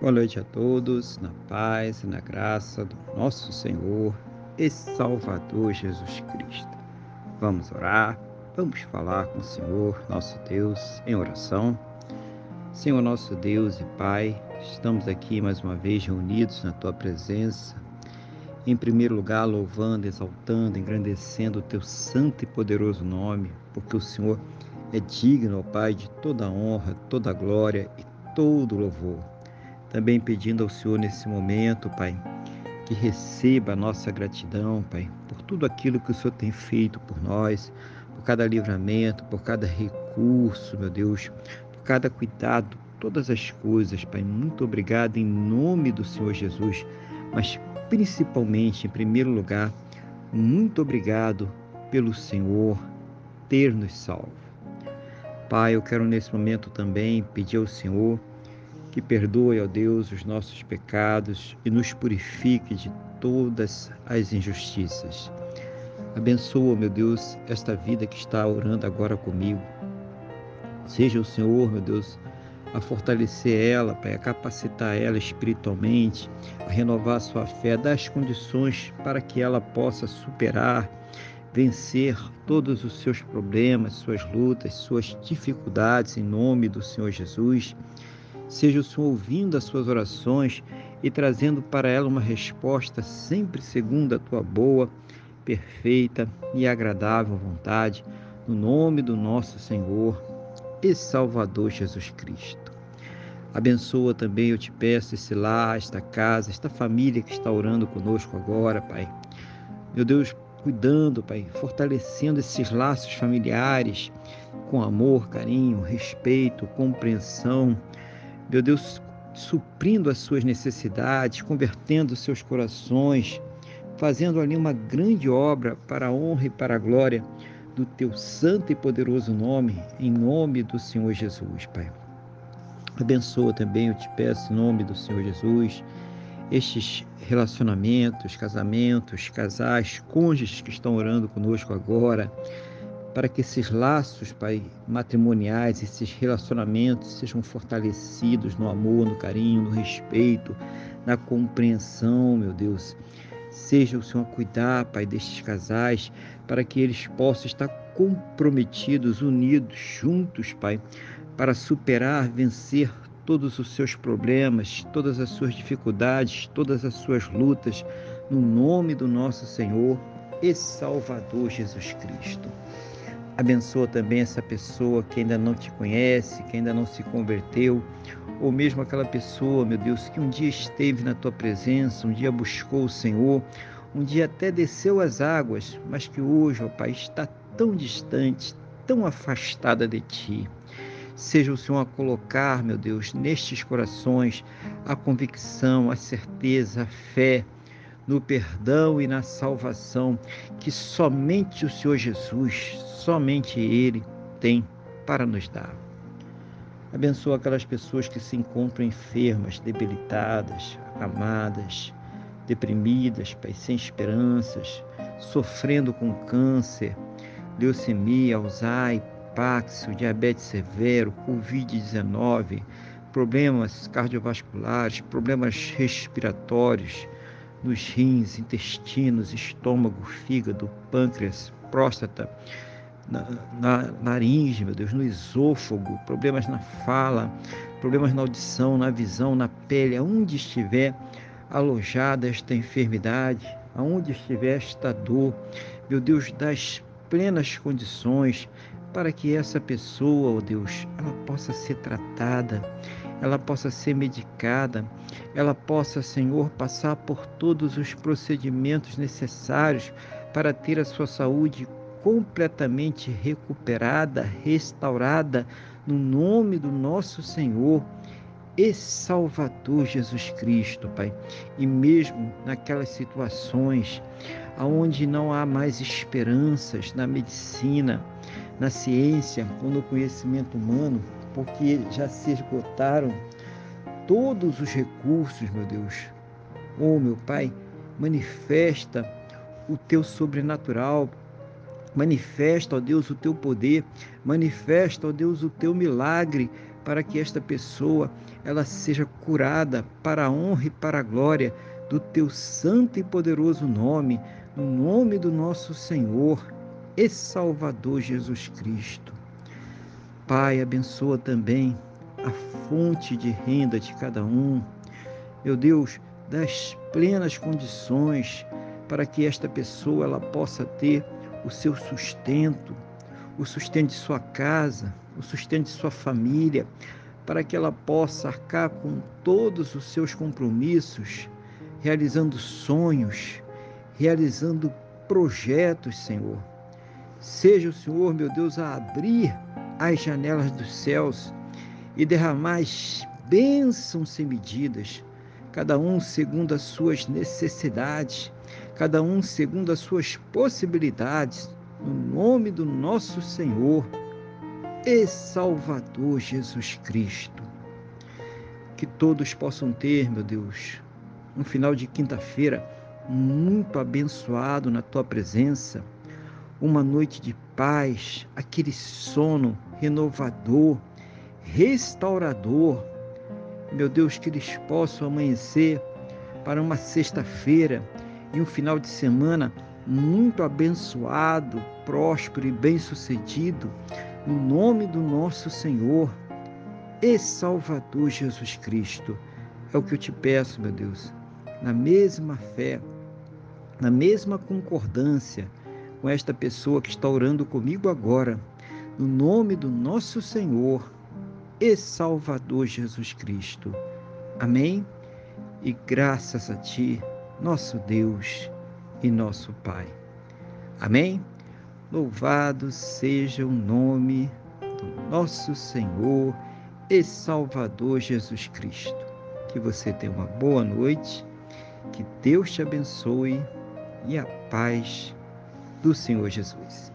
Boa noite a todos, na paz e na graça do nosso Senhor e Salvador Jesus Cristo. Vamos orar, vamos falar com o Senhor, nosso Deus, em oração. Senhor, nosso Deus e Pai, estamos aqui mais uma vez reunidos na Tua presença. Em primeiro lugar, louvando, exaltando, engrandecendo o Teu santo e poderoso nome, porque o Senhor é digno, ó Pai, de toda honra, toda glória e todo louvor. Também pedindo ao Senhor nesse momento, Pai, que receba a nossa gratidão, Pai, por tudo aquilo que o Senhor tem feito por nós, por cada livramento, por cada recurso, meu Deus, por cada cuidado, todas as coisas, Pai. Muito obrigado em nome do Senhor Jesus, mas principalmente, em primeiro lugar, muito obrigado pelo Senhor ter nos salvo. Pai, eu quero nesse momento também pedir ao Senhor que perdoe, ó Deus, os nossos pecados e nos purifique de todas as injustiças. Abençoa, meu Deus, esta vida que está orando agora comigo. Seja o Senhor, meu Deus, a fortalecer ela, Pai, a capacitar ela espiritualmente, a renovar a sua fé, dar as condições para que ela possa superar, vencer todos os seus problemas, suas lutas, suas dificuldades, em nome do Senhor Jesus. Seja o Senhor ouvindo as suas orações e trazendo para ela uma resposta sempre segundo a tua boa, perfeita e agradável vontade, no nome do nosso Senhor e Salvador Jesus Cristo. Abençoa também, eu te peço, esse lar, esta casa, esta família que está orando conosco agora, Pai. Meu Deus, cuidando, Pai, fortalecendo esses laços familiares com amor, carinho, respeito, compreensão, meu Deus, suprindo as suas necessidades, convertendo seus corações, fazendo ali uma grande obra para a honra e para a glória do teu santo e poderoso nome, em nome do Senhor Jesus, Pai. Abençoa também, eu te peço, em nome do Senhor Jesus, estes relacionamentos, casamentos, casais, cônjuges que estão orando conosco agora, para que esses laços, Pai, matrimoniais, esses relacionamentos sejam fortalecidos no amor, no carinho, no respeito, na compreensão, meu Deus. Seja o Senhor a cuidar, Pai, destes casais, para que eles possam estar comprometidos, unidos, juntos, Pai, para superar, vencer todos os seus problemas, todas as suas dificuldades, todas as suas lutas, no nome do nosso Senhor e Salvador Jesus Cristo. Abençoa também essa pessoa que ainda não te conhece, que ainda não se converteu, ou mesmo aquela pessoa, meu Deus, que um dia esteve na tua presença, um dia buscou o Senhor, um dia até desceu as águas, mas que hoje, ó Pai, está tão distante, tão afastada de ti. Seja o Senhor a colocar, meu Deus, nestes corações a convicção, a certeza, a fé, no perdão e na salvação que somente o Senhor Jesus, somente Ele tem para nos dar. Abençoa aquelas pessoas que se encontram enfermas, debilitadas, amadas, deprimidas, Pai, sem esperanças, sofrendo com câncer, leucemia, Alzheimer, Paxo, diabetes severo, Covid-19, problemas cardiovasculares, problemas respiratórios, nos rins, intestinos, estômago, fígado, pâncreas, próstata, na, na laringe, meu Deus, no esôfago, problemas na fala, problemas na audição, na visão, na pele, aonde estiver alojada esta enfermidade, aonde estiver esta dor, meu Deus, das plenas condições para que essa pessoa, oh Deus, ela possa ser tratada, ela possa ser medicada, ela possa, Senhor, passar por todos os procedimentos necessários para ter a sua saúde completamente recuperada, restaurada, no nome do nosso Senhor e Salvador Jesus Cristo, Pai. E mesmo naquelas situações onde não há mais esperanças na medicina, na ciência ou no conhecimento humano, porque já se esgotaram todos os recursos, meu Deus. Oh, meu Pai, manifesta o teu sobrenatural, manifesta, ó Deus, o teu poder, manifesta, ó Deus, o teu milagre para que esta pessoa ela seja curada para a honra e para a glória do teu santo e poderoso nome, no nome do nosso Senhor e Salvador Jesus Cristo. Pai, abençoa também a fonte de renda de cada um. Meu Deus, das plenas condições para que esta pessoa ela possa ter o seu sustento, o sustento de sua casa, o sustento de sua família, para que ela possa arcar com todos os seus compromissos, realizando sonhos, realizando projetos, Senhor. Seja o Senhor, meu Deus, a abrir as janelas dos céus e derramar bênçãos sem medidas, cada um segundo as suas necessidades, cada um segundo as suas possibilidades, no nome do nosso Senhor e Salvador Jesus Cristo. Que todos possam ter, meu Deus, um final de quinta-feira muito abençoado na tua presença, uma noite de paz, aquele sono renovador, restaurador. Meu Deus, que eles possam amanhecer para uma sexta-feira e um final de semana muito abençoado, próspero e bem-sucedido, no nome do nosso Senhor e Salvador Jesus Cristo. É o que eu te peço, meu Deus, na mesma fé, na mesma concordância com esta pessoa que está orando comigo agora, no nome do nosso Senhor e Salvador Jesus Cristo. Amém? E graças a Ti, nosso Deus e nosso Pai. Amém? Louvado seja o nome do nosso Senhor e Salvador Jesus Cristo. Que você tenha uma boa noite, que Deus te abençoe e a paz do Senhor Jesus.